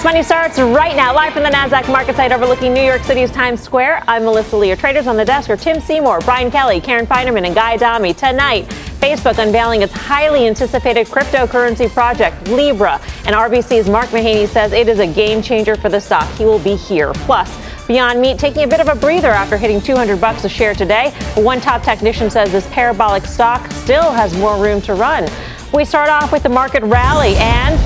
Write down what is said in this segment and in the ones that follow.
Fast Money starts right now, live from the NASDAQ market site overlooking New York City's Times Square. I'm Melissa Lee. Traders on the desk are Tim Seymour, Brian Kelly, Karen Finerman, and Guy Adami. Tonight, Facebook unveiling its highly anticipated cryptocurrency project, Libra. And RBC's Mark Mahaney says it is a game changer for the stock. He will be here. Plus, Beyond Meat taking a bit of a breather after hitting 200 bucks a share today. One top technician says this parabolic stock still has more room to run. We start off with the market rally and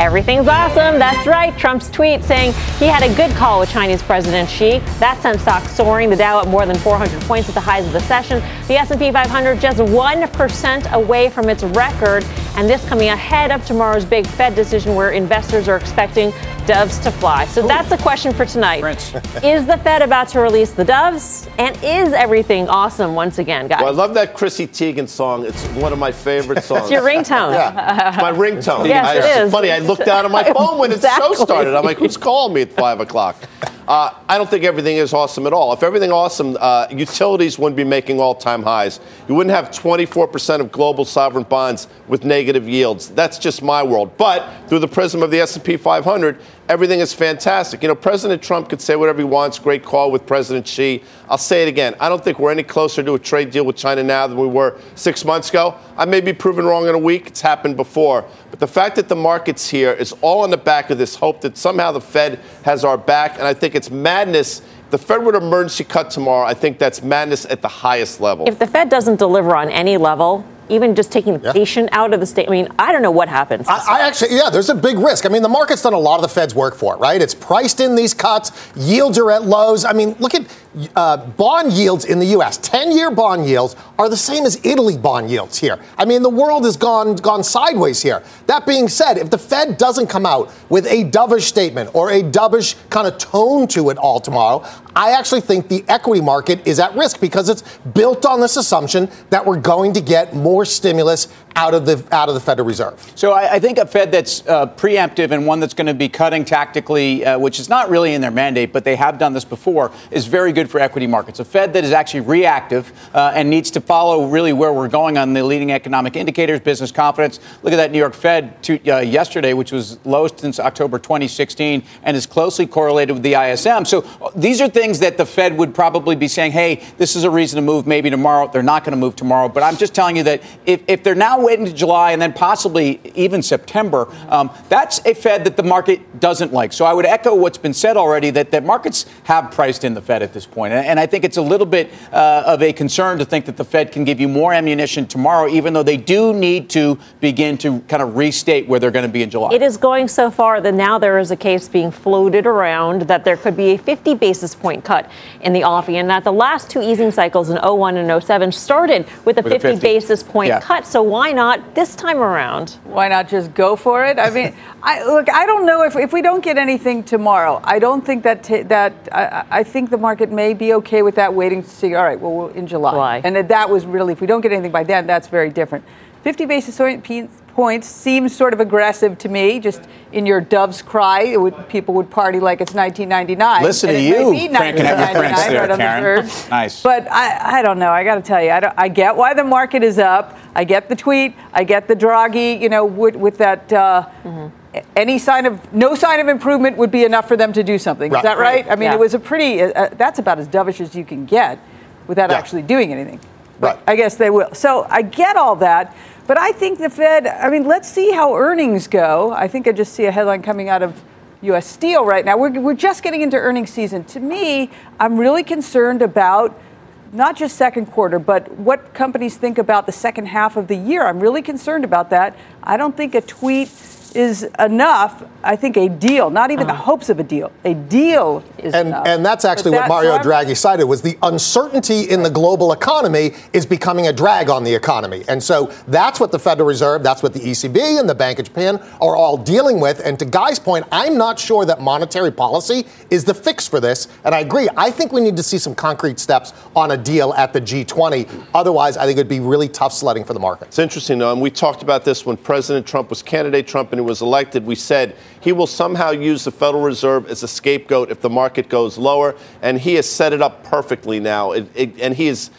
Everything's awesome. That's right. Trump's tweet saying he had a good call with Chinese President Xi. That sent stocks soaring. The Dow up more than 400 points at the highs of the session. The S&P 500 just 1% away from its record, and this coming ahead of tomorrow's big Fed decision where investors are expecting doves to fly. So Ooh. that's the question for tonight. is the Fed about to release the doves? And is everything awesome once again, guys? Well, I love that Chrissy Teigen song. It's one of my favorite songs. it's your ringtone. yeah, it's my ringtone. yes, I, it is. funny. I looked down at my phone when exactly. the show started. I'm like, who's calling me at 5 o'clock? Uh, I don't think everything is awesome at all. If everything awesome, uh, utilities wouldn't be making all-time highs. You wouldn't have 24% of global sovereign bonds with negative yields. That's just my world. But through the prism of the S&P 500, everything is fantastic. You know, President Trump could say whatever he wants. Great call with President Xi. I'll say it again. I don't think we're any closer to a trade deal with China now than we were six months ago. I may be proven wrong in a week. It's happened before. But the fact that the market's here is all on the back of this hope that somehow the Fed has our back. And I think it's madness the Fed would emergency cut tomorrow. I think that's madness at the highest level. If the Fed doesn't deliver on any level, even just taking the yeah. patient out of the state. I mean, I don't know what happens. I, I, actually, yeah, there's a big risk. I mean, the market's done a lot of the Fed's work for it, right? It's priced in these cuts. Yields are at lows. I mean, look at uh, bond yields in the U.S. Ten-year bond yields are the same as Italy bond yields here. I mean, the world has gone gone sideways here. That being said, if the Fed doesn't come out with a dovish statement or a dovish kind of tone to it all tomorrow, I actually think the equity market is at risk because it's built on this assumption that we're going to get more stimulus out of the out of the Federal Reserve. So I, I think a Fed that's uh, preemptive and one that's going to be cutting tactically, uh, which is not really in their mandate, but they have done this before, is very good for equity markets. A Fed that is actually reactive uh, and needs to follow really where we're going on the leading economic indicators, business confidence. Look at that New York Fed to, uh, yesterday, which was lowest since October 2016 and is closely correlated with the ISM. So uh, these are things that the Fed would probably be saying, hey, this is a reason to move maybe tomorrow. They're not going to move tomorrow. But I'm just telling you that if, if they're now waiting to July and then possibly even September, um, that's a Fed that the market doesn't like. So I would echo what's been said already that, that markets have priced in the Fed at this point. And, and I think it's a little bit uh, of a concern to think that the Fed can give you more ammunition tomorrow, even though they do need to begin to kind of restate where they're going to be in July. It is going so far that now there is a case being floated around that there could be a 50 basis point cut in the offing, and that the last two easing cycles in 01 and 07 started with a, with 50, 50, basis point yeah. cut. So why not this time around? Why not just go for it? I mean, I, look, I don't know if, if we don't get anything tomorrow. I don't think that t- that I, I, think the market may be okay with that waiting to see. All right, well, in July, July. and that was really if we don't get anything by then, that's very different. 50 basis points seems sort of aggressive to me. Just in your dove's cry, would, people would party like it's 1999. Listen to you, cranking up your Prince there, Karen. Nice. But I, I don't know. I got to tell you, I, I, get why the market is up. I get the tweet. I get the Draghi. You know, with, with that. Uh, mm-hmm any sign of no sign of improvement would be enough for them to do something. Right. Is that right? I mean, yeah. it was a pretty. Uh, uh, that's about as dovish as you can get without yeah. actually doing anything. But right. I guess they will. So I get all that. But I think the Fed, I mean, let's see how earnings go. I think I just see a headline coming out of U.S. Steel right now. We're, we're just getting into earnings season. To me, I'm really concerned about not just second quarter, but what companies think about the second half of the year. I'm really concerned about that. I don't think a tweet is enough. I think a deal, not even uh-huh. the hopes of a deal, a deal is and, enough. And that's actually what Mario Draghi cited was the uncertainty in the global economy is becoming a drag on the economy. And so that's what the Federal Reserve, that's what the ECB and the Bank of Japan are all dealing with. And to Guy's point, I'm not sure that monetary policy is the fix for this. And I agree. I think we need to see some concrete steps on a deal at the G20. Otherwise, I think it would be really tough sledding for the market. It's interesting, though, and we talked about this when President Trump was candidate Trump he was elected. We said he will somehow use the Federal Reserve as a scapegoat if the market goes lower, and he has set it up perfectly now. It, it, and he is.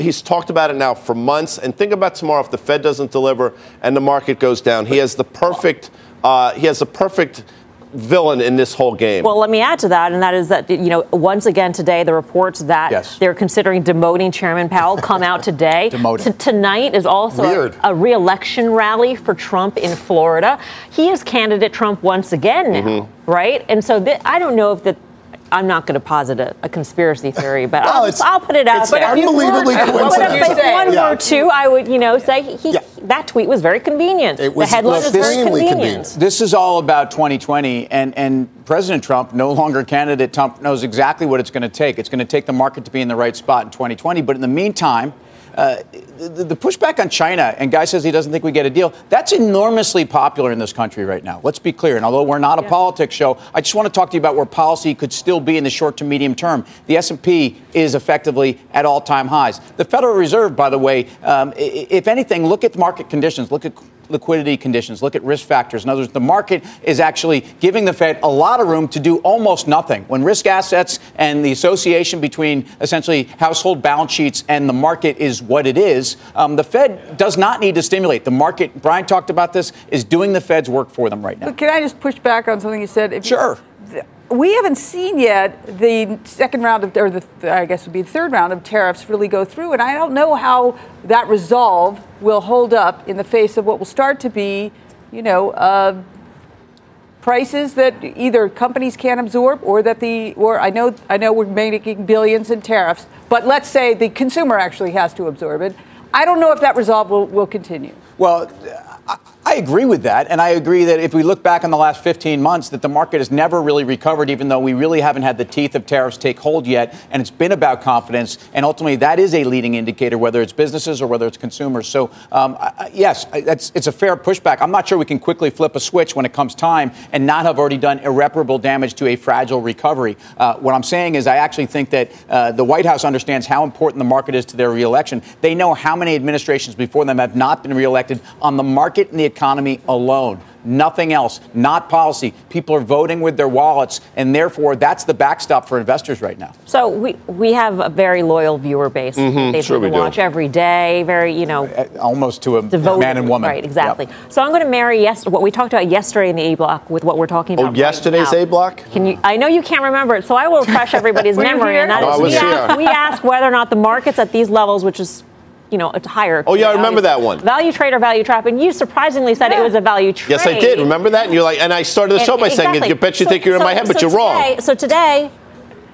He's talked about it now for months. And think about tomorrow if the Fed doesn't deliver and the market goes down. He has the perfect. Uh, he has the perfect villain in this whole game. Well, let me add to that, and that is that, you know, once again today, the reports that yes. they're considering demoting Chairman Powell come out today. T- tonight is also Weird. a, a re-election rally for Trump in Florida. He is candidate Trump once again now, mm-hmm. right? And so th- I don't know if the I'm not going to posit a, a, conspiracy theory, but well, I'll, I'll, put it out there. unbelievably coincidental. If one yeah. were to, I would, you know, say he, yeah. that tweet was very convenient. It was the headline was very convenient. convenient. This is all about 2020, and, and President Trump, no longer candidate Trump, knows exactly what it's going to take. It's going to take the market to be in the right spot in 2020. But in the meantime, uh, the, the, pushback on China, and Guy says he doesn't think we get a deal, that's enormously popular in this country right now. Let's be clear. And although we're not a yeah. politics show, I just want to talk to you about where policy could still be in the short to medium term. The S&P is effectively at all-time highs. The Federal Reserve, by the way, um, if anything, look at market conditions. Look at liquidity conditions, look at risk factors. In other words, the market is actually giving the Fed a lot of room to do almost nothing. When risk assets and the association between essentially household balance sheets and the market is what it is, um, the Fed does not need to stimulate. The market, Brian talked about this, is doing the Fed's work for them right now. But can I just push back on something you said? If sure. You, we haven't seen yet the second round of, or the, I guess would be the third round of tariffs really go through. And I don't know how that resolve will hold up in the face of what will start to be, you know, uh, prices that either companies can't absorb or that the, or I know, I know we're making billions in tariffs, but let's say the consumer actually has to absorb it. I don't know if that resolve will, will continue. Well, I agree with that, and I agree that if we look back on the last 15 months, that the market has never really recovered, even though we really haven't had the teeth of tariffs take hold yet, and it's been about confidence, and ultimately that is a leading indicator, whether it's businesses or whether it's consumers. So, um, I, yes, it's a fair pushback. I'm not sure we can quickly flip a switch when it comes time and not have already done irreparable damage to a fragile recovery. Uh, what I'm saying is, I actually think that uh, the White House understands how important the market is to their reelection. They know how many administrations before them have not been reelected on the market and the economy alone. Nothing else, not policy. People are voting with their wallets, and therefore that's the backstop for investors right now. So we we have a very loyal viewer base. Mm-hmm, they sure watch do. every day. Very, you know, uh, almost to a devoted, man and woman. Right, exactly. Yep. So I'm going to marry yes what we talked about yesterday in the A block with what we're talking about. Oh, yesterday's right A block. Can you? I know you can't remember it, so I will refresh everybody's memory. And that no, is, we, asked, we asked whether or not the markets at these levels, which is you know, a higher. Oh yeah, I remember that one. Value trade or value trap, and you surprisingly said yeah. it was a value trade. Yes, I did. Remember that? And you're like, and I started the show by exactly. saying, "You bet you so, think you're so, in my head, but you're today, wrong." So today,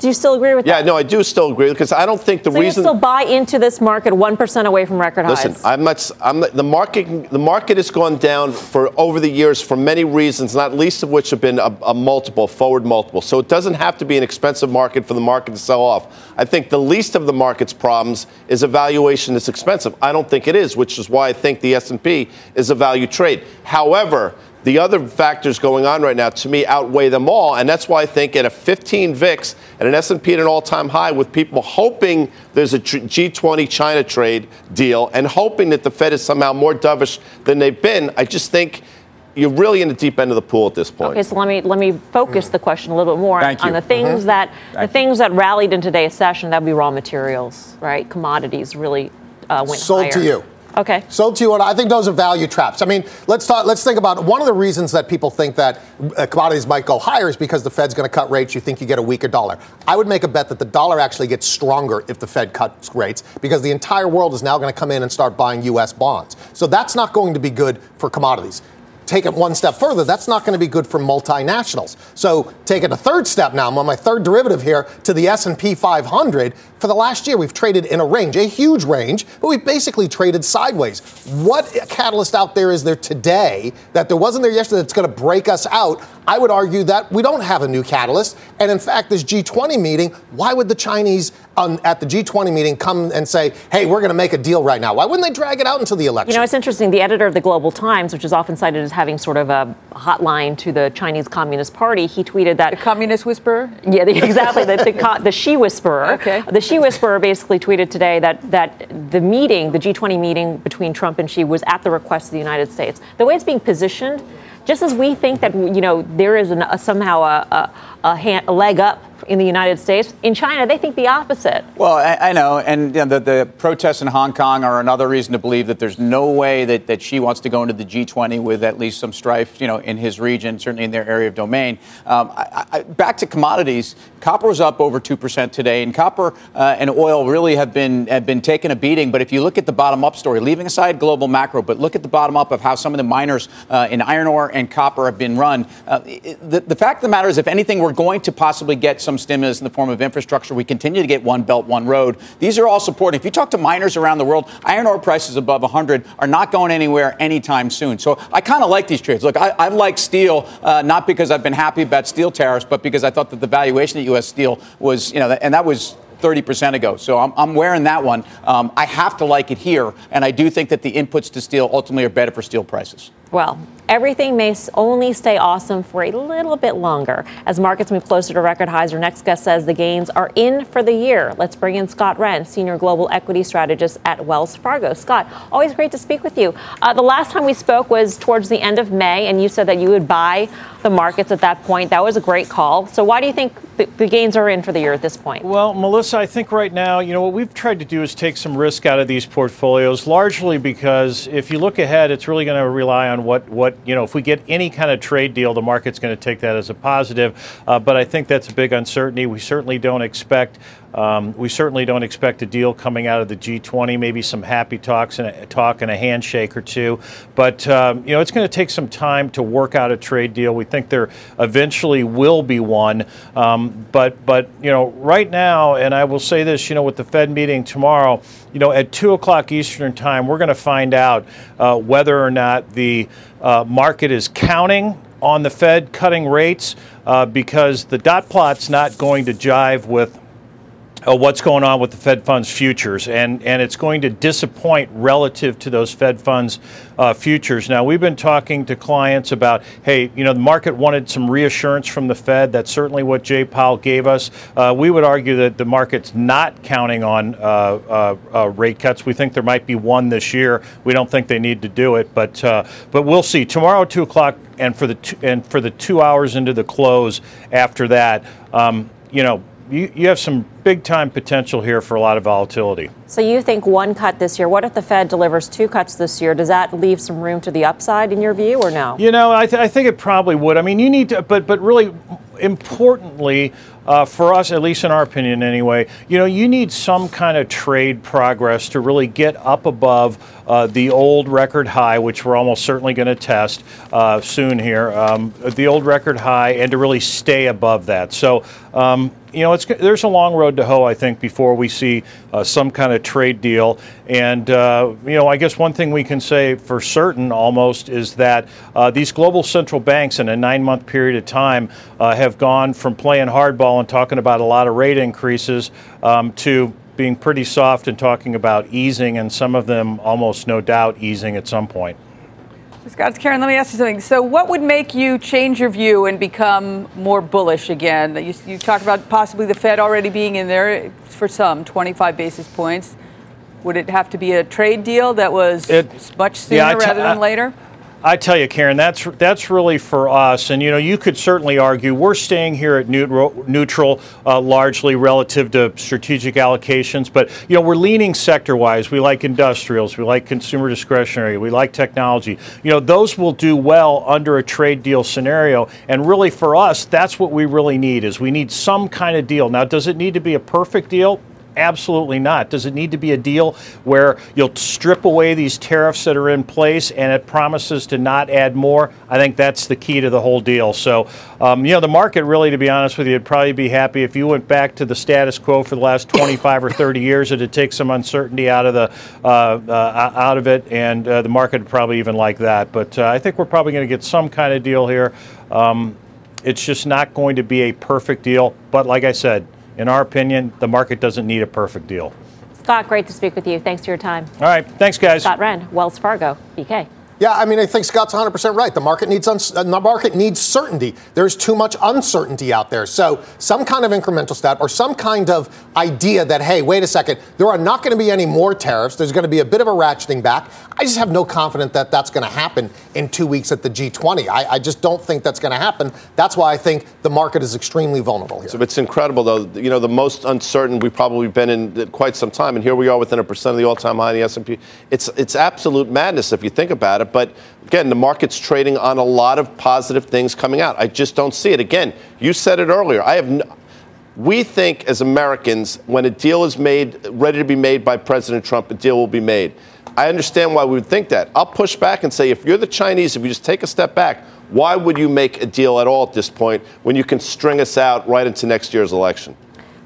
do you still agree with yeah, that? Yeah, no, I do still agree because I don't think the so reason. You still buy into this market one percent away from record Listen, highs. I'm not. I'm not, the market. The market has gone down for over the years for many reasons, not least of which have been a, a multiple, forward multiple. So it doesn't have to be an expensive market for the market to sell off. I think the least of the market's problems is a valuation that's expensive. I don't think it is, which is why I think the S&P is a value trade. However the other factors going on right now to me outweigh them all and that's why i think at a 15 vix and an s&p at an all-time high with people hoping there's a g20 china trade deal and hoping that the fed is somehow more dovish than they've been i just think you're really in the deep end of the pool at this point. Okay, so let me let me focus the question a little bit more Thank on you. the things mm-hmm. that Thank the things that rallied in today's session. That'd be raw materials, right? Commodities really uh, went sold higher. to you. Okay. Sold to you, and I think those are value traps. I mean, let's talk. Let's think about one of the reasons that people think that uh, commodities might go higher is because the Fed's going to cut rates. You think you get a weaker dollar. I would make a bet that the dollar actually gets stronger if the Fed cuts rates because the entire world is now going to come in and start buying U.S. bonds. So that's not going to be good for commodities take it one step further, that's not going to be good for multinationals. So take it a third step now. I'm on my third derivative here to the S&P 500. For the last year, we've traded in a range, a huge range, but we've basically traded sideways. What catalyst out there is there today that there wasn't there yesterday that's going to break us out? I would argue that we don't have a new catalyst. And in fact, this G20 meeting, why would the Chinese um, at the G20 meeting come and say, hey, we're going to make a deal right now? Why wouldn't they drag it out until the election? You know, it's interesting. The editor of the Global Times, which is often cited as having sort of a hotline to the Chinese Communist Party, he tweeted that. The Communist Whisperer? Yeah, the, exactly. the, the, the Xi Whisperer. Okay. The Xi Whisperer basically tweeted today that, that the meeting, the G20 meeting between Trump and Xi, was at the request of the United States. The way it's being positioned, just as we think that you know there is an, a, somehow a, a, a, hand, a leg up in the United States. In China, they think the opposite. Well, I, I know, and you know, the, the, protests in Hong Kong are another reason to believe that there's no way that, that Xi wants to go into the G20 with at least some strife, you know, in his region, certainly in their area of domain. Um, I, I, back to commodities, copper was up over two percent today, and copper uh, and oil really have been have been taking a beating. But if you look at the bottom up story, leaving aside global macro, but look at the bottom up of how some of the miners uh, in iron ore and copper have been run. Uh, the, the fact of the matter is, if anything, we're going to possibly get some stimulus in the form of infrastructure. We continue to get one belt, one road. These are all supporting. If you talk to miners around the world, iron ore prices above 100 are not going anywhere anytime soon. So I kind of like these trades. Look, I, liked steel uh, not because I've been happy about steel tariffs, but because I thought that the valuation of U.S. steel was, you know, and that was 30% ago. So I'm, I'm wearing that one. Um, I have to like it here, and I do think that the inputs to steel ultimately are better for steel prices. Well, everything may only stay awesome for a little bit longer. As markets move closer to record highs, our next guest says the gains are in for the year. Let's bring in Scott Wren, Senior Global Equity Strategist at Wells Fargo. Scott, always great to speak with you. Uh, the last time we spoke was towards the end of May, and you said that you would buy the markets at that point. That was a great call. So why do you think the, gains are in for the year at this point? Well, Melissa, I think right now, you know, what we've tried to do is take some risk out of these portfolios, largely because if you look ahead, it's really going to rely on what, what, you know, if we get any kind of trade deal, the market's going to take that as a positive. Uh, but I think that's a big uncertainty. We certainly don't expect um, we certainly don't expect a deal coming out of the G20. Maybe some happy talks and a talk and a handshake or two, but um, you know it's going to take some time to work out a trade deal. We think there eventually will be one, um, but but you know right now, and I will say this, you know, with the Fed meeting tomorrow, you know at two o'clock Eastern time, we're going to find out uh, whether or not the uh, market is counting on the Fed cutting rates uh, because the dot plot's not going to jive with uh, what's going on with the Fed funds futures, and, and it's going to disappoint relative to those Fed funds uh, futures. Now, we've been talking to clients about, hey, you know, the market wanted some reassurance from the Fed. That's certainly what Jay Powell gave us. Uh, we would argue that the market's not counting on uh, uh, uh, rate cuts. We think there might be one this year. We don't think they need to do it, but but we'll see. Tomorrow, two o'clock, and for the two, and for the two hours into the close after that, um, you know you, you have some big time potential here for a lot of volatility. So you think one cut this year? What if the Fed delivers two cuts this year? Does that leave some room to the upside in your view, or no? You know, I, th- I think it probably would. I mean, you need to, but but really importantly, uh, for us, at least in our opinion anyway, you know, you need some kind of trade progress to really get up above uh, the old record high, which we're almost certainly going to test uh, soon here, um, the old record high, and to really stay above that. So, um, you know, there's a long road to hoe, I think, before we see uh, some kind of trade deal. And, uh, you know, I guess one thing we can say for certain almost is that uh, these global central banks in a nine month period of time have gone from playing hardball and talking about a lot of rate increases um, to being pretty soft and talking about easing, and some of them almost no doubt easing at some point. Scott, Karen, let me ask you something. So, what would make you change your view and become more bullish again? You, you talked about possibly the Fed already being in there for some 25 basis points. Would it have to be a trade deal that was it, much sooner yeah, t- rather than later? I tell you, Karen, that's that's really for us. And you know, you could certainly argue we're staying here at neutral, neutral uh, largely relative to strategic allocations. But you know, we're leaning sector-wise. We like industrials, we like consumer discretionary, we like technology. You know, those will do well under a trade deal scenario. And really, for us, that's what we really need is we need some kind of deal. Now, does it need to be a perfect deal? Absolutely not. Does it need to be a deal where you'll strip away these tariffs that are in place and it promises to not add more? I think that's the key to the whole deal. So, um, you know, the market really, to be honest with you, would probably be happy if you went back to the status quo for the last 25 or 30 years. It'd take some uncertainty out of the uh, uh, out of it, and uh, the market would probably even like that. But uh, I think we're probably going to get some kind of deal here. Um, it's just not going to be a perfect deal. But like I said, in our opinion, the market doesn't need a perfect deal. Scott, great to speak with you. Thanks for your time. All right. Thanks, guys. Scott Wren, Wells Fargo, BK. Yeah, I mean, I think Scott's 100% right. The market needs uns- the market needs certainty. There's too much uncertainty out there. So, some kind of incremental step or some kind of idea that hey, wait a second, there are not going to be any more tariffs. There's going to be a bit of a ratcheting back. I just have no confidence that that's going to happen in 2 weeks at the G20. I, I just don't think that's going to happen. That's why I think the market is extremely vulnerable here. So it's incredible though. You know, the most uncertain we've probably been in quite some time and here we are within a percent of the all-time high in the S&P. It's it's absolute madness if you think about it. But again, the market's trading on a lot of positive things coming out. I just don't see it. Again, you said it earlier. I have. We think as Americans, when a deal is made, ready to be made by President Trump, a deal will be made. I understand why we would think that. I'll push back and say if you're the Chinese, if you just take a step back, why would you make a deal at all at this point when you can string us out right into next year's election?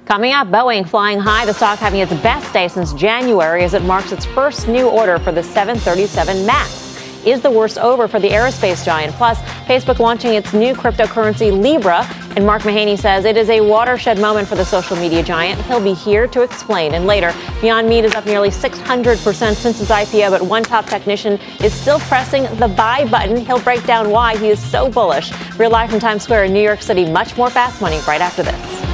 Coming up, Boeing flying high, the stock having its best day since January as it marks its first new order for the 737 MAX. Is the worst over for the aerospace giant? Plus, Facebook launching its new cryptocurrency Libra, and Mark Mahaney says it is a watershed moment for the social media giant. He'll be here to explain. And later, Beyond Meat is up nearly 600% since its IPO, but one top technician is still pressing the buy button. He'll break down why he is so bullish. Real life from Times Square in New York City. Much more fast money right after this.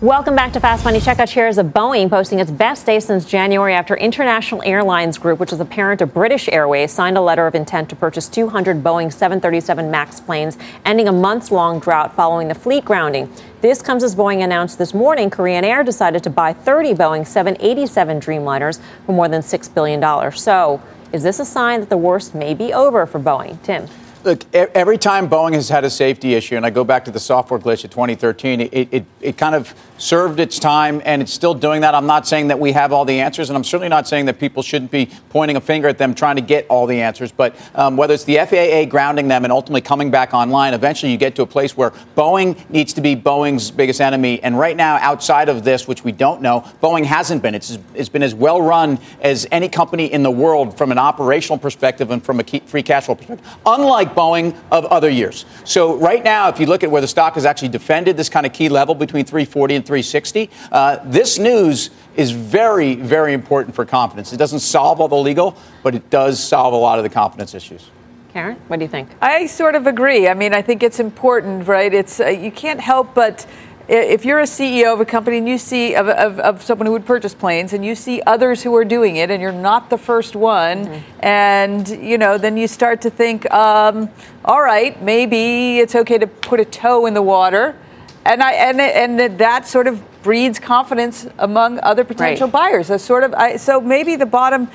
Welcome back to Fast Money. Check out shares of Boeing posting its best day since January after International Airlines Group, which is the parent of British Airways, signed a letter of intent to purchase 200 Boeing 737 MAX planes, ending a months long drought following the fleet grounding. This comes as Boeing announced this morning Korean Air decided to buy 30 Boeing 787 Dreamliners for more than $6 billion. So, is this a sign that the worst may be over for Boeing? Tim. Look, every time Boeing has had a safety issue, and I go back to the software glitch of 2013, it, it, it kind of served its time and it's still doing that. I'm not saying that we have all the answers, and I'm certainly not saying that people shouldn't be pointing a finger at them trying to get all the answers. But um, whether it's the FAA grounding them and ultimately coming back online, eventually you get to a place where Boeing needs to be Boeing's biggest enemy. And right now, outside of this, which we don't know, Boeing hasn't been. It's, it's been as well run as any company in the world from an operational perspective and from a free cash flow perspective. Unlike Boeing of other years. So right now, if you look at where the stock has actually defended this kind of key level between 340 and 360, uh, this news is very, very important for confidence. It doesn't solve all the legal, but it does solve a lot of the confidence issues. Karen, what do you think? I sort of agree. I mean, I think it's important, right? It's uh, you can't help but if you're a CEO of a company and you see of, of, of, someone who would purchase planes and you see others who are doing it and you're not the first one mm-hmm. and you know then you start to think um, all right maybe it's okay to put a toe in the water and I and and that sort of breeds confidence among other potential right. buyers. So sort of I, so maybe the bottom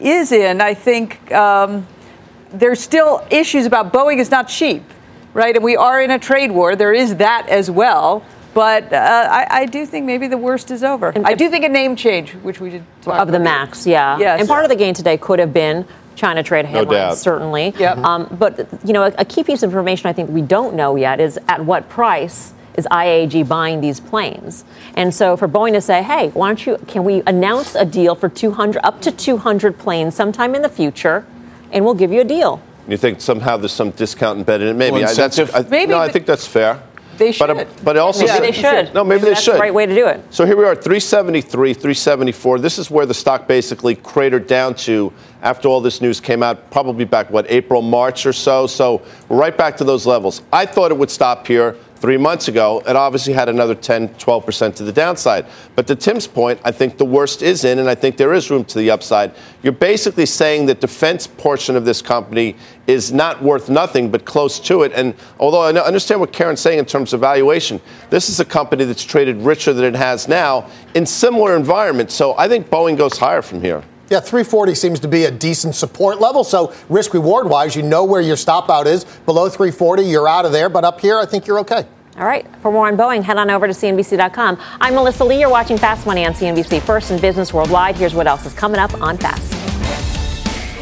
is in. I think um, there's still issues about Boeing is not cheap, right? And we are in a trade war. There is that as well. But uh, I, I, do think maybe the worst is over. And I do think a name change, which we did of the Max, yeah. Yes. And part of the gain today could have been China trade headlines, doubt. certainly. Yep. Um, but you know, a, a key piece of information I think we don't know yet is at what price is IAG buying these planes? And so for Boeing to say, hey, why don't you? Can we announce a deal for 200 up to 200 planes sometime in the future, and we'll give you a deal. You think somehow there's some discount embedded in it? Maybe. Well, I, that's. I, Maybe, no, I think that's fair. They But, uh, should. but also, Maybe they should. No, maybe, they should. that's should. the right way to do it. So here we are, 373, 374. This is where the stock basically cratered down to after all this news came out, probably back, what, April, March or so. So right back to those levels. I thought it would stop here three months ago. It obviously had another 10, 12% to the downside. But to Tim's point, I think the worst is in, and I think there is room to the upside. You're basically saying the defense portion of this company is not worth nothing, but close to it. And although I understand what Karen's saying in terms of valuation, this is a company that's traded richer than it has now in similar environments. So I think Boeing goes higher from here. Yeah, 340 seems to be a decent support level. So risk reward wise, you know where your stop out is. Below 340, you're out of there. But up here, I think you're okay. All right. For more on Boeing, head on over to CNBC.com. I'm Melissa Lee. You're watching Fast Money on CNBC. First in business worldwide. Here's what else is coming up on Fast.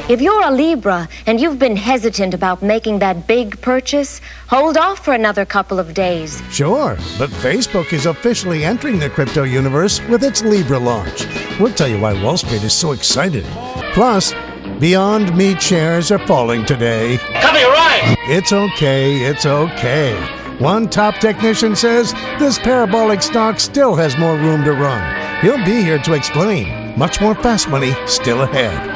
If you're a Libra and you've been hesitant about making that big purchase, hold off for another couple of days. Sure, but Facebook is officially entering the crypto universe with its Libra launch. We'll tell you why Wall Street is so excited. Plus, Beyond Meat shares are falling today. Coming right! It's okay, it's okay. One top technician says this parabolic stock still has more room to run. He'll be here to explain. Much more fast money still ahead.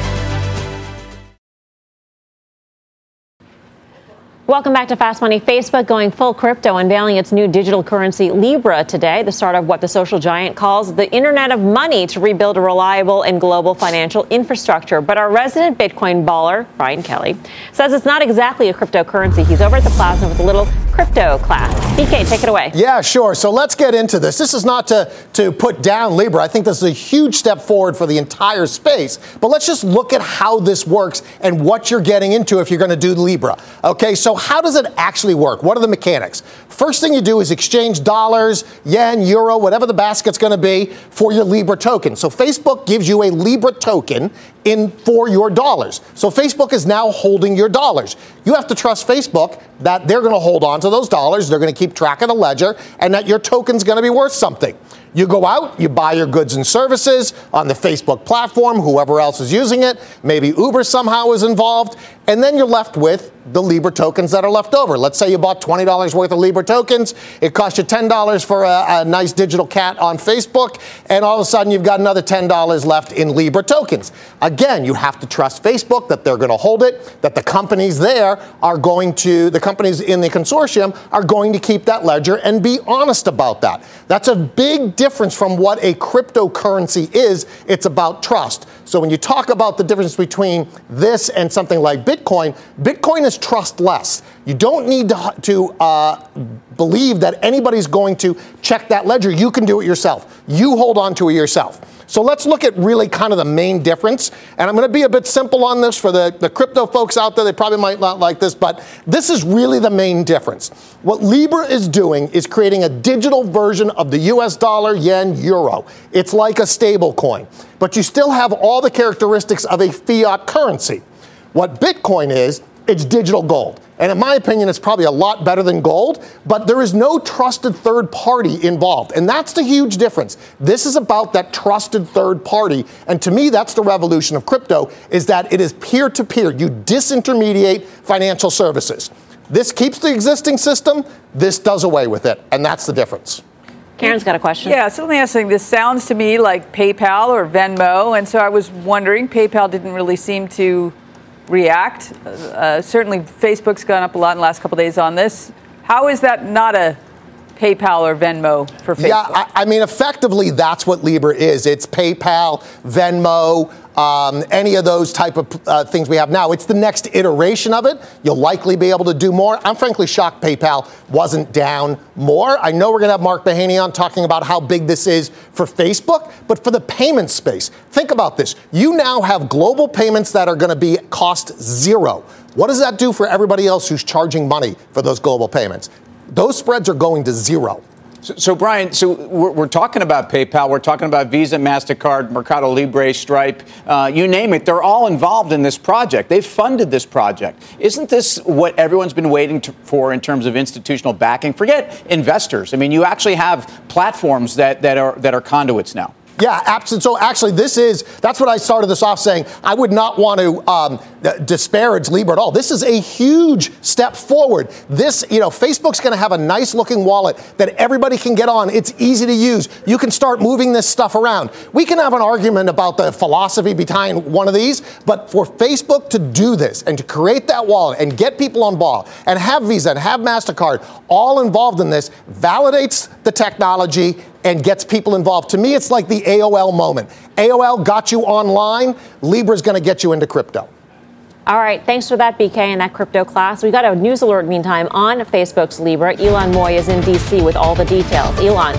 Welcome back to Fast Money. Facebook going full crypto, unveiling its new digital currency Libra today, the start of what the social giant calls the Internet of Money to rebuild a reliable and global financial infrastructure. But our resident Bitcoin baller, Brian Kelly, says it's not exactly a cryptocurrency. He's over at the plaza with a little crypto class. BK, take it away. Yeah, sure. So let's get into this. This is not to, to put down Libra. I think this is a huge step forward for the entire space. But let's just look at how this works and what you're getting into if you're going to do Libra. Okay, so how does it actually work? What are the mechanics? First thing you do is exchange dollars, yen, euro, whatever the basket's going to be for your Libra token. So Facebook gives you a Libra token in for your dollars. So Facebook is now holding your dollars. You have to trust Facebook that they're going to hold on to those dollars, they're going to keep track of the ledger, and that your token's going to be worth something. You go out, you buy your goods and services on the Facebook platform, whoever else is using it, maybe Uber somehow is involved, and then you're left with the Libra tokens that are left over. Let's say you bought $20 worth of Libra tokens, it cost you $10 for a, a nice digital cat on Facebook, and all of a sudden you've got another $10 left in Libra tokens. Again, you have to trust Facebook that they're going to hold it, that the companies there are going to, the companies in the consortium are going to keep that ledger and be honest about that. That's a big difference from what a cryptocurrency is. It's about trust. So when you talk about the difference between this and something like Bitcoin, Bitcoin is trustless. You don't need to, to uh, believe that anybody's going to check that ledger. You can do it yourself. You hold on to it yourself. So let's look at really kind of the main difference. And I'm going to be a bit simple on this for the, the crypto folks out there. They probably might not like this, but this is really the main difference. What Libra is doing is creating a digital version of the US dollar, yen, euro. It's like a stable coin, but you still have all the characteristics of a fiat currency. What Bitcoin is, it's digital gold. And in my opinion, it's probably a lot better than gold, but there is no trusted third party involved. And that's the huge difference. This is about that trusted third party. And to me, that's the revolution of crypto is that it is peer to peer. You disintermediate financial services. This keeps the existing system, this does away with it. And that's the difference. Karen's got a question. Yeah, so let me ask you, this sounds to me like PayPal or Venmo. And so I was wondering, PayPal didn't really seem to react. Uh, certainly, Facebook's gone up a lot in the last couple days on this. How is that not a PayPal or Venmo for Facebook? Yeah, I, I mean, effectively, that's what Libra is. It's PayPal, Venmo, um, any of those type of uh, things we have now. It's the next iteration of it. You'll likely be able to do more. I'm frankly shocked PayPal wasn't down more. I know we're going to have Mark Mahaney on talking about how big this is for Facebook, but for the payment space, think about this. You now have global payments that are going to be cost zero. What does that do for everybody else who's charging money for those global payments? Those spreads are going to zero. So, so, Brian, so we're, we're, talking about PayPal, we're talking about Visa, MasterCard, Mercado Libre, Stripe, uh, you name it. They're all involved in this project. They've funded this project. Isn't this what everyone's been waiting to, for in terms of institutional backing? Forget investors. I mean, you actually have platforms that, that, are, that are conduits now. Yeah, absolutely. So actually, this is that's what I started this off saying. I would not want to um, disparage Libra at all. This is a huge step forward. This, you know, Facebook's going to have a nice looking wallet that everybody can get on. It's easy to use. You can start moving this stuff around. We can have an argument about the philosophy behind one of these, but for Facebook to do this and to create that wallet and get people on ball and have Visa and have MasterCard all involved in this validates the technology and gets people involved. To me, it's like the AOL moment. AOL got you online, Libra's going to get you into crypto. All right, thanks for that, BK, and that crypto class. We got a news alert meantime on Facebook's Libra. Ylan Mui is in DC with all the details. Ylan.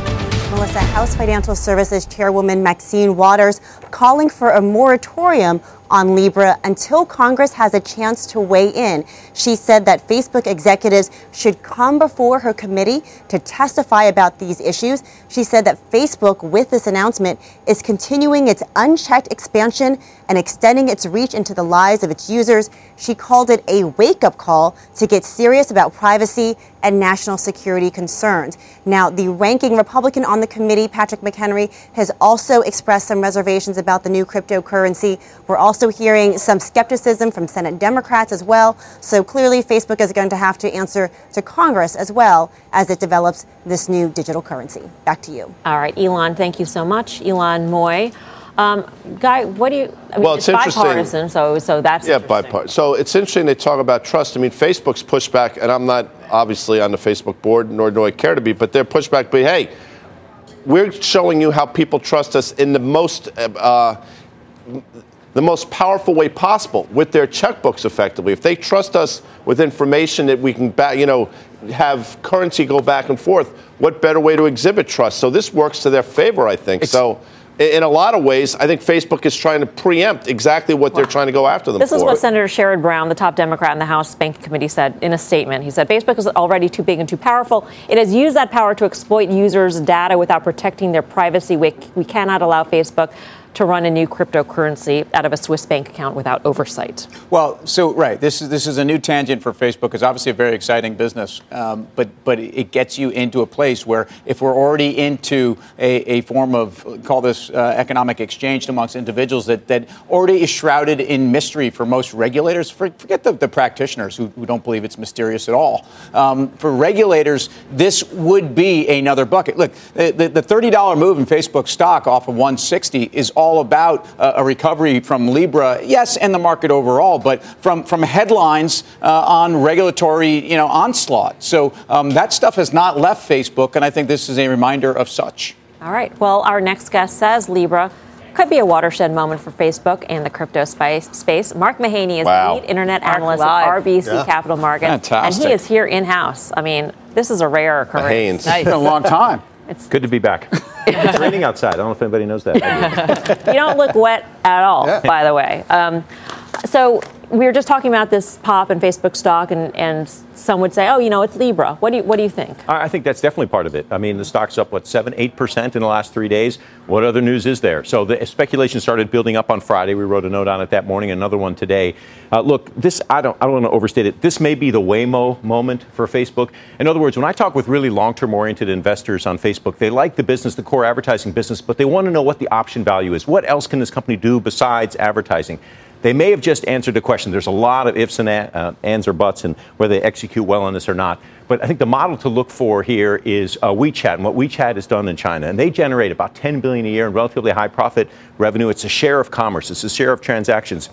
Melissa, House Financial Services Chairwoman Maxine Waters calling for a moratorium on Libra until Congress has a chance to weigh in. She said that Facebook executives should come before her committee to testify about these issues. She said that Facebook, with this announcement, is continuing its unchecked expansion and extending its reach into the lives of its users. She called it a wake up call to get serious about privacy and national security concerns. Now, the ranking Republican on the committee, Patrick McHenry, has also expressed some reservations about the new cryptocurrency. We're also hearing some skepticism from Senate Democrats as well. So clearly, Facebook is going to have to answer to Congress as well as it develops this new digital currency. Back to you. All right, Ylan, thank you so much. Ylan Mui. Um, Guy, what do you? I mean, well, it's, it's interesting. bipartisan, so so that's yeah, bipartisan. So it's interesting they talk about trust. I mean, Facebook's pushback, and I'm not obviously on the Facebook board, nor do I care to be, but their pushback. But hey, we're showing you how people trust us in the most. Uh, the most powerful way possible with their checkbooks effectively if they trust us with information that we can back, you know have currency go back and forth what better way to exhibit trust so this works to their favor i think it's, so in a lot of ways, I think Facebook is trying to preempt exactly what they're trying to go after them this for. is what Senator Sherrod Brown, the top Democrat in the House Banking Committee, said in a statement. He said Facebook is already too big and too powerful. It has used that power to exploit users' data without protecting their privacy. We, we cannot allow Facebook to run a new cryptocurrency out of a Swiss bank account without oversight. Well, so right, this is this is a new tangent for Facebook. It's obviously a very exciting business, um, but but it gets you into a place where if we're already into a, a form of call this uh, economic exchange amongst individuals that that already is shrouded in mystery for most regulators. Forget the, the practitioners who, who, don't believe it's mysterious at all. Um, for regulators, this would be another bucket. Look, the, the thirty dollar move in Facebook stock off of 160 is all about uh, a recovery from Libra, yes, and the market overall, but from, from headlines uh, on regulatory you know, onslaught. So um, that stuff has not left Facebook, and I think this is a reminder of such. All right. Well, our next guest says Libra could be a watershed moment for Facebook and the crypto space. Mark Mahaney is wow. the lead internet Mark analyst live. at RBC yeah. Capital Markets. Fantastic. And he is here in house. I mean, this is a rare occurrence. Nice. It's been a long time. It's good to be back. It's raining outside. I don't know if anybody knows that. you don't look wet at all, yeah. by the way. Um, so we were just talking about this pop in Facebook stock, and, and some would say, oh, you know, it's Libra. What do you, what do you think? I think that's definitely part of it. I mean, the stock's up, what, 7 8% in the last three days. What other news is there? So the speculation started building up on Friday. We wrote a note on it that morning, another one today. Uh, look, this, I don't, I don't want to overstate it. This may be the Waymo moment for Facebook. In other words, when I talk with really long term oriented investors on Facebook, they like the business, the core advertising business, but they want to know what the option value is. What else can this company do besides advertising? They may have just answered the question. There's a lot of ifs and uh, ands or buts and whether they execute well on this or not. But I think the model to look for here is uh, WeChat and what WeChat has done in China. And they generate about 10 billion a year in relatively high profit revenue. It's a share of commerce. It's a share of transactions.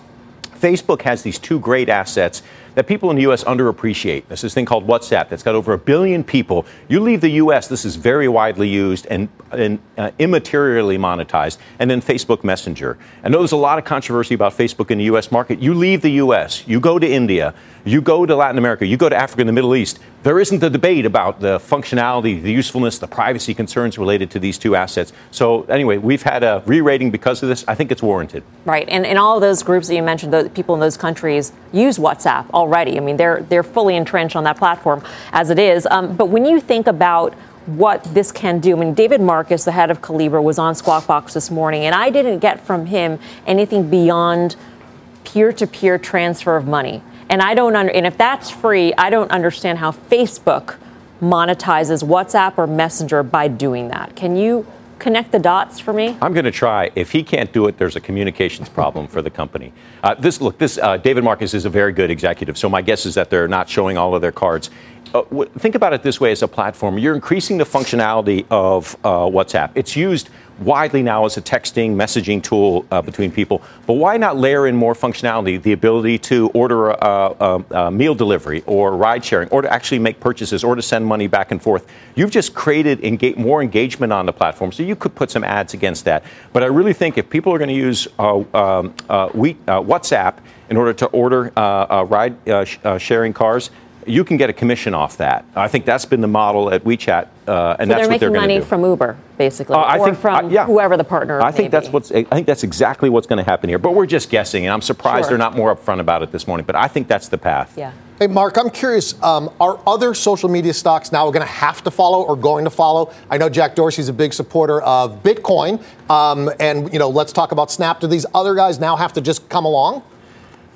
Facebook has these two great assets that people in the U.S. underappreciate. There's this thing called WhatsApp that's got over a billion people. You leave the U.S., this is very widely used and, and uh, immaterially monetized. And then Facebook Messenger. I know there's a lot of controversy about Facebook in the U.S. market. You leave the U.S., you go to India, you go to Latin America, you go to Africa and the Middle East. There isn't a debate about the functionality, the usefulness, the privacy concerns related to these two assets. So, anyway, we've had a re rating because of this. I think it's warranted. Right. And, in all those groups that you mentioned, the people in those countries use WhatsApp already. I mean, they're, they're fully entrenched on that platform as it is. Um, but when you think about what this can do. I mean, David Marcus, the head of Calibra, was on Squawk Box this morning, and I didn't get from him anything beyond peer to peer transfer of money. And I don't under, and if that's free, I don't understand how Facebook monetizes WhatsApp or Messenger by doing that. Can you connect the dots for me? I'm going to try. If he can't do it, there's a communications problem for the company. Uh, this look, this uh, David Marcus is a very good executive. So my guess is that they're not showing all of their cards. Uh, w- think about it this way as a platform. You're increasing the functionality of uh, WhatsApp. It's used widely now as a texting, messaging tool uh, between people. But why not layer in more functionality, the ability to order a, a, a, meal delivery or ride sharing, or to actually make purchases, or to send money back and forth? You've just created more engagement on the platform, so you could put some ads against that. But I really think if people are going to use uh, um, uh, we, uh, WhatsApp in order to order uh, ride sh- sharing cars, you can get a commission off that. I think that's been the model at WeChat, uh, and so that's they're what they're going to do. from Uber, basically, uh, I or think, from uh, yeah. whoever the partner. I think that's be. what's. I think that's exactly what's going to happen here. But we're just guessing, and I'm surprised sure. they're not more upfront about it this morning. But I think that's the path. Yeah. Hey, Mark, I'm curious. Um, are other social media stocks now going to have to follow or going to follow? I know Jack Dorsey's a big supporter of Bitcoin, um, and you know, let's talk about Snap. Do these other guys now have to just come along?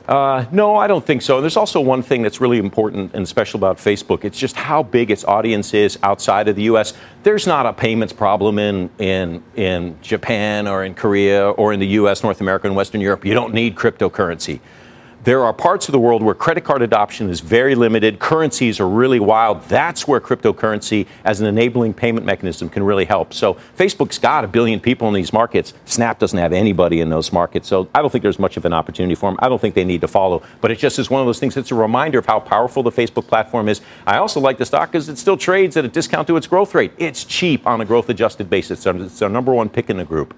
Uh, no, I don't think so. And There's also one thing that's really important and special about Facebook. It's just how big its audience is outside of the U.S. There's not a payments problem in, in, in Japan or in Korea or in the U.S., North America, and Western Europe. You don't need cryptocurrency. There are parts of the world where credit card adoption is very limited. Currencies are really wild. That's where cryptocurrency as an enabling payment mechanism can really help. So Facebook's got a billion people in these markets. Snap doesn't have anybody in those markets. So I don't think there's much of an opportunity for them. I don't think they need to follow. But it just is one of those things. It's a reminder of how powerful the Facebook platform is. I also like the stock because it still trades at a discount to its growth rate. It's cheap on a growth adjusted basis. It's our number one pick in the group.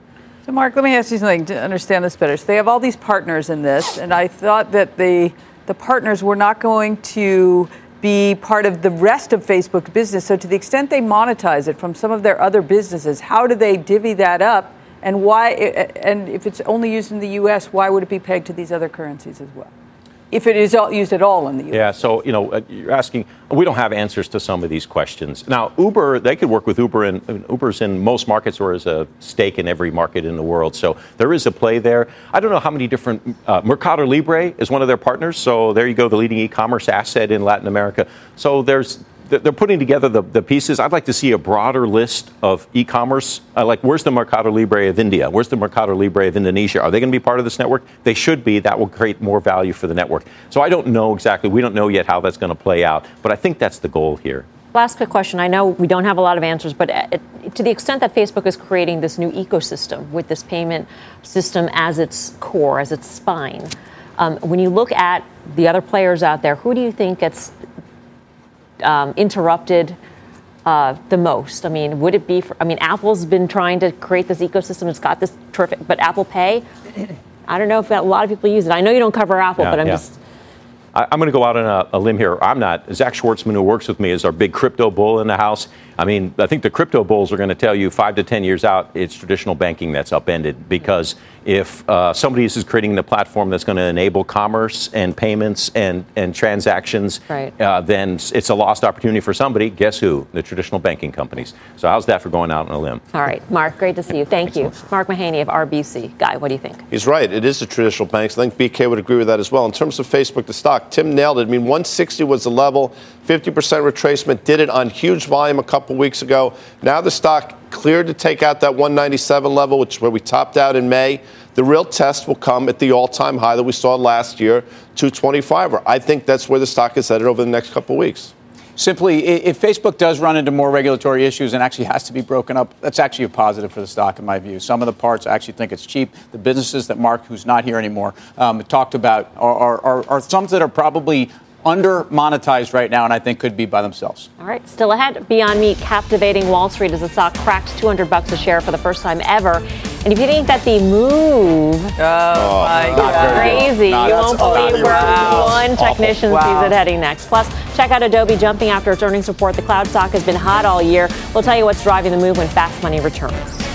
So, Mark, let me ask you something to understand this better. So, they have all these partners in this, and I thought that the the partners were not going to be part of the rest of Facebook's business. So, to the extent they monetize it from some of their other businesses, how do they divvy that up? And why? And if it's only used in the U.S., why would it be pegged to these other currencies as well? If it is used at all in the U.S. Yeah, so you know, uh, you're asking. We don't have answers to some of these questions. Now, Uber, they could work with Uber, and Uber's in most markets or is a stake in every market in the world. So there is a play there. I don't know how many different. Uh, Mercado Libre is one of their partners. So there you go, the leading e-commerce asset in Latin America. So there's they're putting together the, the pieces. I'd like to see a broader list of e-commerce. Uh, like, where's the Mercado Libre of India? Where's the Mercado Libre of Indonesia? Are they going to be part of this network? They should be. That will create more value for the network. So I don't know exactly. We don't know yet how that's going to play out, but I think that's the goal here. Last quick question. I know we don't have a lot of answers, but uh, to the extent that Facebook is creating this new ecosystem with this payment system as its core, as its spine, um, when you look at the other players out there, who do you think gets um, interrupted uh, the most? I mean, would it be? For, I mean, Apple's been trying to create this ecosystem. It's got this terrific, but Apple Pay. I don't know if a lot of people use it. I know you don't cover Apple, yeah, but I'm yeah. just. I, am going to go out on a, a, limb here. I'm not. Zach Schwartzman, who works with me, is our big crypto bull in the house. I mean, I think the crypto bulls are going to tell you five to 10 years out, it's traditional banking that's upended because if uh, somebody is creating the platform that's going to enable commerce and payments and, and transactions, right. uh, then it's a lost opportunity for somebody. Guess who? The traditional banking companies. So how's that for going out on a limb? All right, Mark, great to see you. Thank you. Mark Mahaney of RBC. Guy, what do you think? He's right. It is the traditional banks. I think BK would agree with that as well. In terms of Facebook, the stock, Tim nailed it. I mean, 160 was the level, 50% retracement, did it on huge volume a couple weeks ago. Now the stock cleared to take out that 197 level, which is where we topped out in May. The real test will come at the all-time high that we saw last year, 225. I think that's where the stock is headed over the next couple weeks. Simply, if Facebook does run into more regulatory issues and actually has to be broken up, that's actually a positive for the stock, in my view. Some of the parts I actually think it's cheap. The businesses that Mark, who's not here anymore, um, talked about are, are, are some that are probably under monetized right now, and I think could be by themselves. All right, still ahead. Beyond Meat captivating Wall Street as the stock cracked 200 bucks a share for the first time ever. And if you think that the move oh, oh my God. crazy, no, you won't believe where wow. one technician wow. sees it heading next. Plus, check out Adobe jumping after its earnings report. The cloud stock has been hot all year. We'll tell you what's driving the move when fast money returns.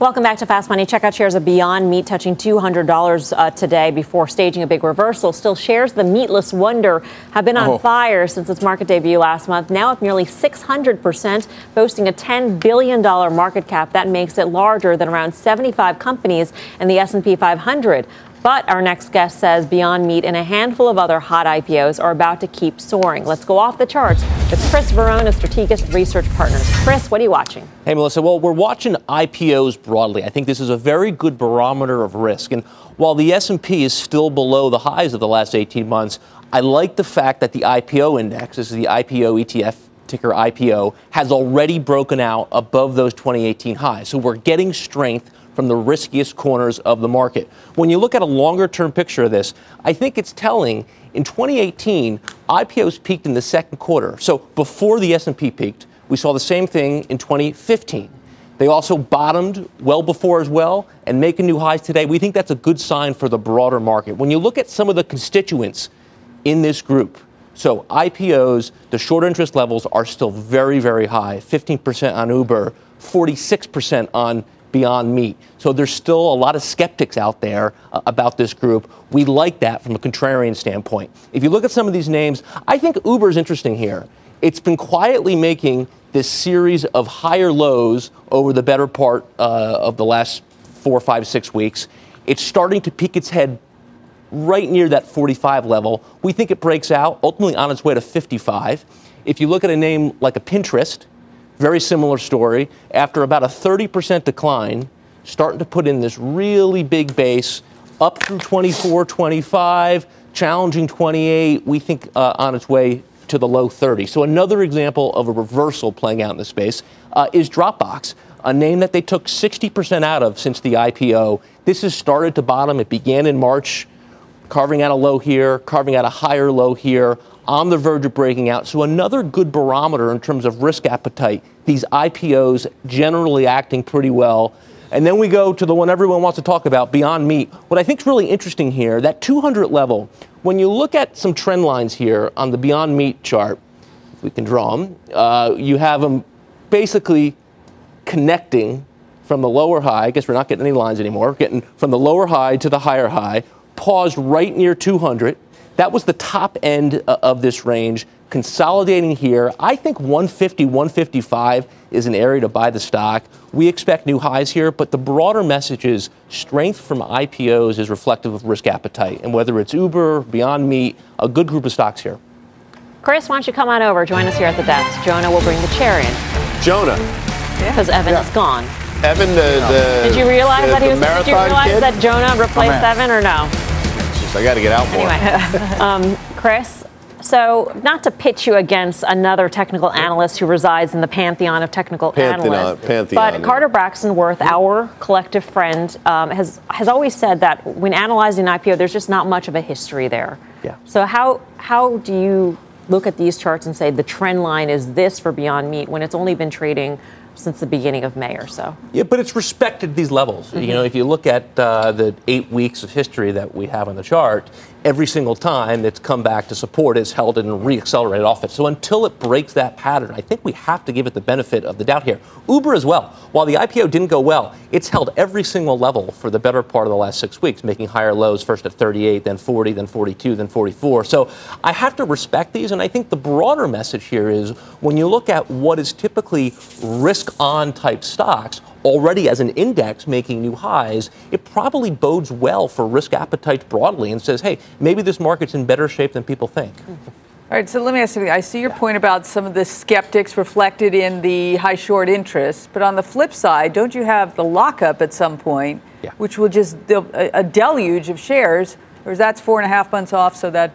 Welcome back to Fast Money. Check out shares of Beyond Meat touching $200 uh, today before staging a big reversal. Still, shares the meatless wonder have been on oh. fire since its market debut last month. Now up nearly 600%, boasting a $10 billion market cap. That makes it larger than around 75 companies in the S&P 500. But our next guest says Beyond Meat and a handful of other hot IPOs are about to keep soaring. Let's go off the charts with Chris Verrone, Strategas Research Partners. Chris, what are you watching? Hey, Melissa. Well, we're watching IPOs broadly. I think this is a very good barometer of risk. And while the S&P is still below the highs of the last 18 months, I like the fact that the IPO index, this is the IPO ETF ticker IPO, has already broken out above those 2018 highs. So we're getting strength from the riskiest corners of the market. When you look at a longer term picture of this, I think it's telling in 2018 IPOs peaked in the second quarter. So before the S&P peaked, we saw the same thing in 2015. They also bottomed well before as well and making new highs today. We think that's a good sign for the broader market. When you look at some of the constituents in this group, so IPOs, the short interest levels are still very, very high 15% on Uber, 46% on Beyond Meat. So there's still a lot of skeptics out there uh, about this group. We like that from a contrarian standpoint. If you look at some of these names, I think Uber is interesting here. It's been quietly making this series of higher lows over the better part uh, of the last four, five, six weeks. It's starting to peek its head right near that 45 level. We think it breaks out, ultimately on its way to 55. If you look at a name like a Pinterest, very similar story. After about a 30% decline, starting to put in this really big base up through 24, 25, challenging 28. We think uh, on its way to the low 30. So another example of a reversal playing out in the space uh, is Dropbox, a name that they took 60% out of since the IPO. This has started to bottom. It began in March, carving out a low here, carving out a higher low here on the verge of breaking out. So, another good barometer in terms of risk appetite. These IPOs generally acting pretty well. And then we go to the one everyone wants to talk about, Beyond Meat. What I think is really interesting here, that 200 level, when you look at some trend lines here on the Beyond Meat chart, if we can draw them, uh, you have them basically connecting from the lower high. I guess we're not getting any lines anymore. Getting from the lower high to the higher high, paused right near 200 that was the top end uh, of this range. Consolidating here, I think 150, 155 is an area to buy the stock. We expect new highs here, but the broader message is strength from IPOs is reflective of risk appetite. And whether it's Uber, Beyond Meat, a good group of stocks here. Chris, why don't you come on over? Join us here at the desk. Jonah will bring the chair in. Jonah. Because Evan yeah. is gone. Evan, the, the did you realize the, that he was? Did you realize kid? that Jonah replaced Evan or no? I got to get out more. Anyway, um, Chris. So, not to pitch you against another technical analyst who resides in the pantheon of technical pantheon, analysts, pantheon, but Carter Braxton Worth, our collective friend, um, has has always said that when analyzing IPO, there's just not much of a history there. Yeah. So how how do you look at these charts and say the trend line is this for Beyond Meat when it's only been trading since the beginning of May or so. Yeah, but it's respected these levels. Mm-hmm. You know, if you look at uh, the eight weeks of history that we have on the chart, every single time it's come back to support, it's held and reaccelerated off it. So until it breaks that pattern, I think we have to give it the benefit of the doubt here. Uber as well. While the IPO didn't go well, it's held every single level for the better part of the last six weeks, making higher lows first at 38, then 40, then 42, then 44. So I have to respect these, and I think the broader message here is when you look at what is typically risk on type stocks, already as an index making new highs, it probably bodes well for risk appetite broadly and says, hey, maybe this market's in better shape than people think. All right, so let me ask you. I see your point about some of the skeptics reflected in the high short interest, but on the flip side, don't you have the lockup at some point, yeah. which will just a, deluge of shares, or is that four and a half months off, so that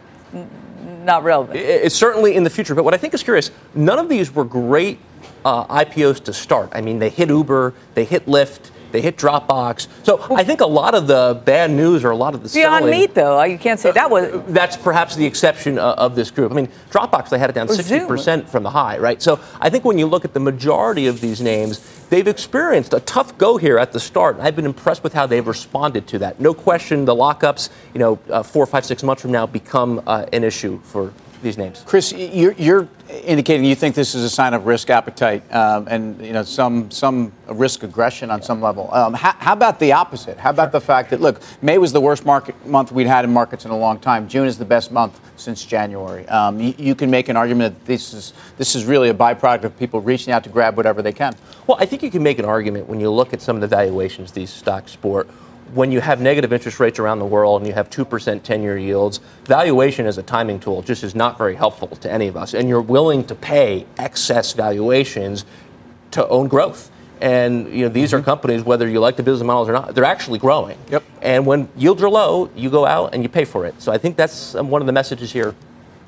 not relevant. It's certainly in the future, but what I think is curious, none of these were great uh, IPOs to start. I mean, they hit Uber, they hit Lyft, they hit Dropbox. So I think a lot of the bad news or a lot of the beyond selling, meat, though, you can't say that was. Uh, that's perhaps the exception uh, of this group. I mean, Dropbox they had it down sixty percent from the high, right? So I think when you look at the majority of these names, they've experienced a tough go here at the start. I've been impressed with how they've responded to that. No question, the lockups, you know, uh, four, five, six months from now become uh, an issue for these names. Chris, you're, you're, indicating you think this is a sign of risk appetite um, and you know some some risk aggression on some level. Um, how, how, about the opposite? How about the fact that look, May was the worst market month we'd had in markets in a long time. June is the best month since January. Um, you, you, can make an argument that this is this is really a byproduct of people reaching out to grab whatever they can. Well, I think you can make an argument when you look at some of the valuations these stocks sport when you have negative interest rates around the world and you have 2% 10 year yields, valuation as a timing tool just is not very helpful to any of us. And you're willing to pay excess valuations to own growth. And you know these mm-hmm. are companies, whether you like the business models or not, they're actually growing. Yep. And when yields are low, you go out and you pay for it. So I think that's um, one of the messages here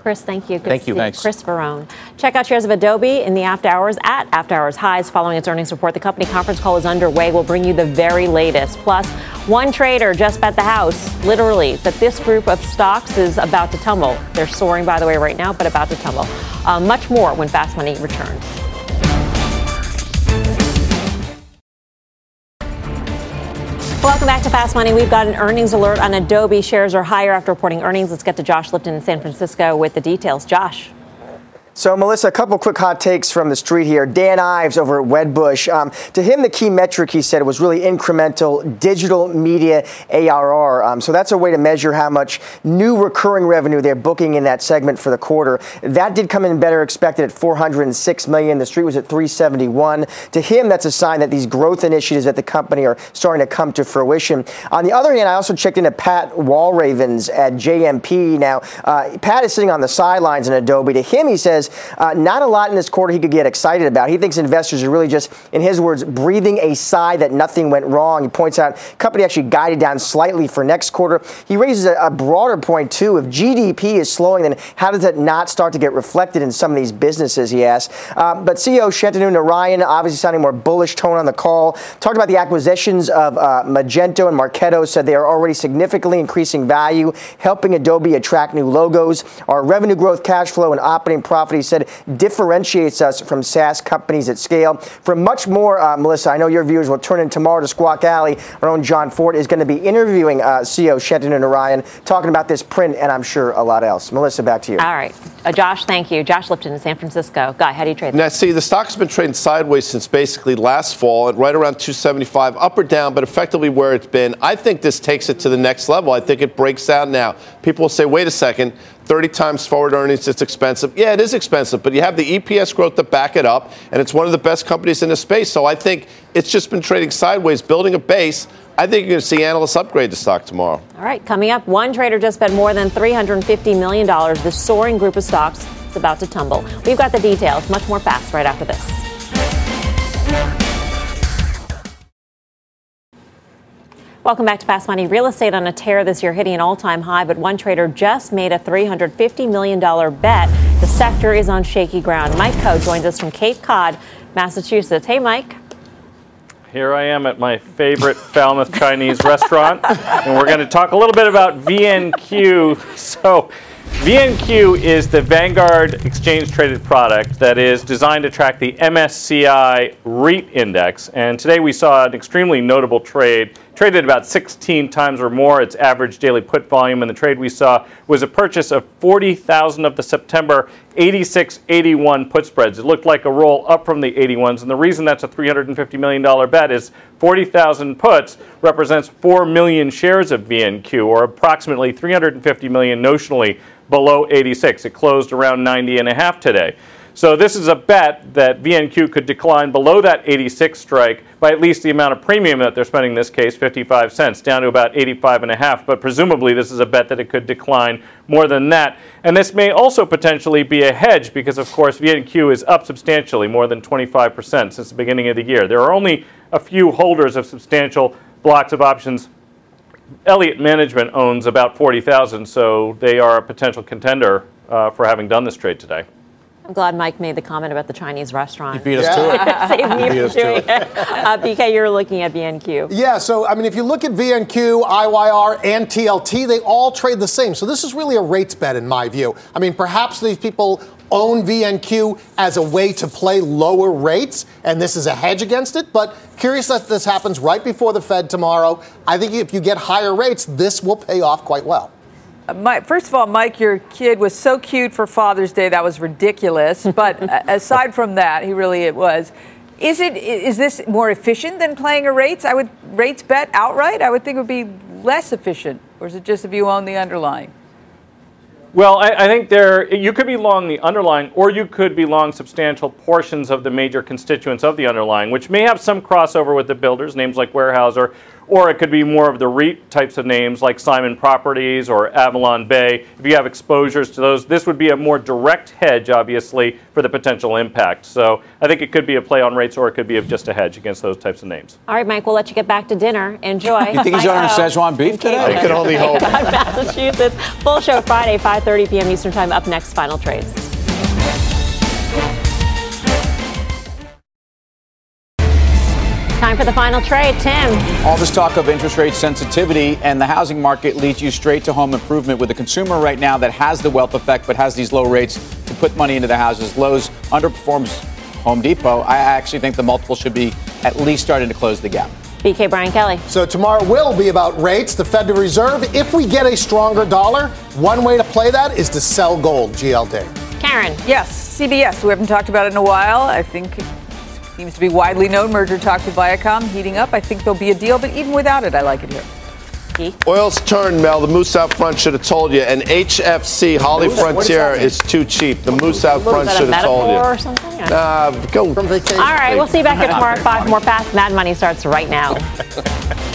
Chris, thank you. Good thank you. Thanks. Chris Verrone. Check out shares of Adobe in the after hours at after hours highs following its earnings report. The company conference call is underway. We'll bring you the very latest. Plus, one trader just bet the house, literally, that this group of stocks is about to tumble. They're soaring, by the way, right now, but about to tumble. Uh, much more when Fast Money returns. Welcome back to Fast Money. We've got an earnings alert on Adobe. Shares are higher after reporting earnings. Let's get to Josh Lipton in San Francisco with the details. Josh. So, Melissa, a couple quick hot takes from the street here. Dan Ives over at Wedbush. Um, to him, the key metric he said was really incremental digital media ARR. Um, so that's a way to measure how much new recurring revenue they're booking in that segment for the quarter. That did come in better expected at 406 million. The street was at 371. To him, that's a sign that these growth initiatives at the company are starting to come to fruition. On the other hand, I also checked into Pat Walravens at JMP. Now, uh, Pat is sitting on the sidelines in Adobe. To him, he says uh, not a lot in this quarter he could get excited about. He thinks investors are really just, in his words, breathing a sigh that nothing went wrong. He points out company actually guided down slightly for next quarter. He raises a, a broader point too. If GDP is slowing, then how does that not start to get reflected in some of these businesses? He asks. Uh, but CEO Shantanu Narayan obviously sounding more bullish tone on the call. Talked about the acquisitions of uh, Magento and Marketo. Said they are already significantly increasing value, helping Adobe attract new logos. Our revenue growth, cash flow, and operating profit he said differentiates us from SaaS companies at scale. For much more, uh, Melissa, I know your viewers will turn in tomorrow to Squawk Alley. Our own Jon Fortt is going to be interviewing uh, CEO and Narayan, talking about this print and I'm sure a lot else. Melissa, back to you. All right. Uh, Josh, thank you. Josh Lipton in San Francisco. Guy, how do you trade? Now, see, the stock's been trading sideways since basically last fall at right around 275, up or down, but effectively where it's been. I think this takes it to the next level. I think it breaks out now. People will say, wait a second, 30 times forward earnings, it's expensive. Yeah, it is expensive, but you have the EPS growth to back it up, and it's one of the best companies in the space. So I think it's just been trading sideways, building a base. I think you're going to see analysts upgrade the stock tomorrow. All right, coming up, one trader just spent more than $350 million. The soaring group of stocks is about to tumble. We've got the details, much more fast right after this. Welcome back to Fast Money. Real estate on a tear this year, hitting an all time high, but one trader just made a $350 million bet. The sector is on shaky ground. Mike Khouw joins us from Cape Cod, Massachusetts. Hey, Mike. here I am at my favorite Falmouth Chinese restaurant, and we're going to talk a little bit about VNQ. So, VNQ is the Vanguard exchange traded product that is designed to track the MSCI REIT index. And today we saw an extremely notable trade, traded about 16 times or more its average daily put volume. And the trade we saw was a purchase of 40,000 of the September 86 81 put spreads. It looked like a roll up from the 81s. And the reason that's a $350 million bet is 40,000 puts represents 4 million shares of VNQ, or approximately 350 million notionally below 86. It closed around 90 and a half today. So this is a bet that VNQ could decline below that 86 strike by at least the amount of premium that they're spending in this case, 55 cents, down to about 85 and a half. But presumably this is a bet that it could decline more than that. And this may also potentially be a hedge because of course VNQ is up substantially, more than 25% since the beginning of the year. There are only a few holders of substantial blocks of options Elliott Management owns about 40,000, so they are a potential contender uh, for having done this trade today. I'm glad Mike made the comment about the Chinese restaurant. He beat us to it. Saved me beat from us doing it. it. Uh, BK, you're looking at VNQ. Yeah, so I mean, if you look at VNQ, IYR, and TLT, they all trade the same. So this is really a rates bet in my view. I mean, perhaps these people own VNQ as a way to play lower rates, and this is a hedge against it. But curious that this happens right before the Fed tomorrow. I think if you get higher rates, this will pay off quite well. Mike, first of all, Mike, your kid was so cute for Father's Day. That was ridiculous. But uh, aside from that, he really it was. Is it is this more efficient than playing a rates? I would rates bet outright. I would think it would be less efficient. Or is it just if you own the underlying? Well, I, I think there you could be long the underlying, or you could be long substantial portions of the major constituents of the underlying, which may have some crossover with the builders, names like Weyerhaeuser, or it could be more of the REIT types of names like Simon Properties or Avalon Bay. If you have exposures to those, this would be a more direct hedge, obviously, for the potential impact. So I think it could be a play on rates, or it could be just a hedge against those types of names. All right, Mike, we'll let you get back to dinner. Enjoy. You think he's Mike ordering O. Szechuan beef in today? Cleveland. I can only hope. God, Massachusetts. Full show Friday, 5.30 p.m. Eastern Time. Up next, Final Trades. Time for the final trade. Tim. All this talk of interest rate sensitivity and the housing market leads you straight to home improvement with a consumer right now that has the wealth effect but has these low rates to put money into the houses. Lowe's underperforms Home Depot. I actually think the multiple should be at least starting to close the gap. BK Brian Kelly. So tomorrow will be about rates, the Federal Reserve. If we get a stronger dollar, one way to play that is to sell gold, GLD. Karen. Yes, CBS. We haven't talked about it in a while. I think it seems to be widely known. Merger talk with Viacom heating up. I think there'll be a deal, but even without it, I like it here. Oil's turned, Mel. The moose out front should have told you. And HFC, Holly Moose? Frontier, that is too cheap. The moose out front is that should have told you. or something? Uh, go from. All right, we'll see you back here tomorrow at 5 more Fast Mad Money starts right now.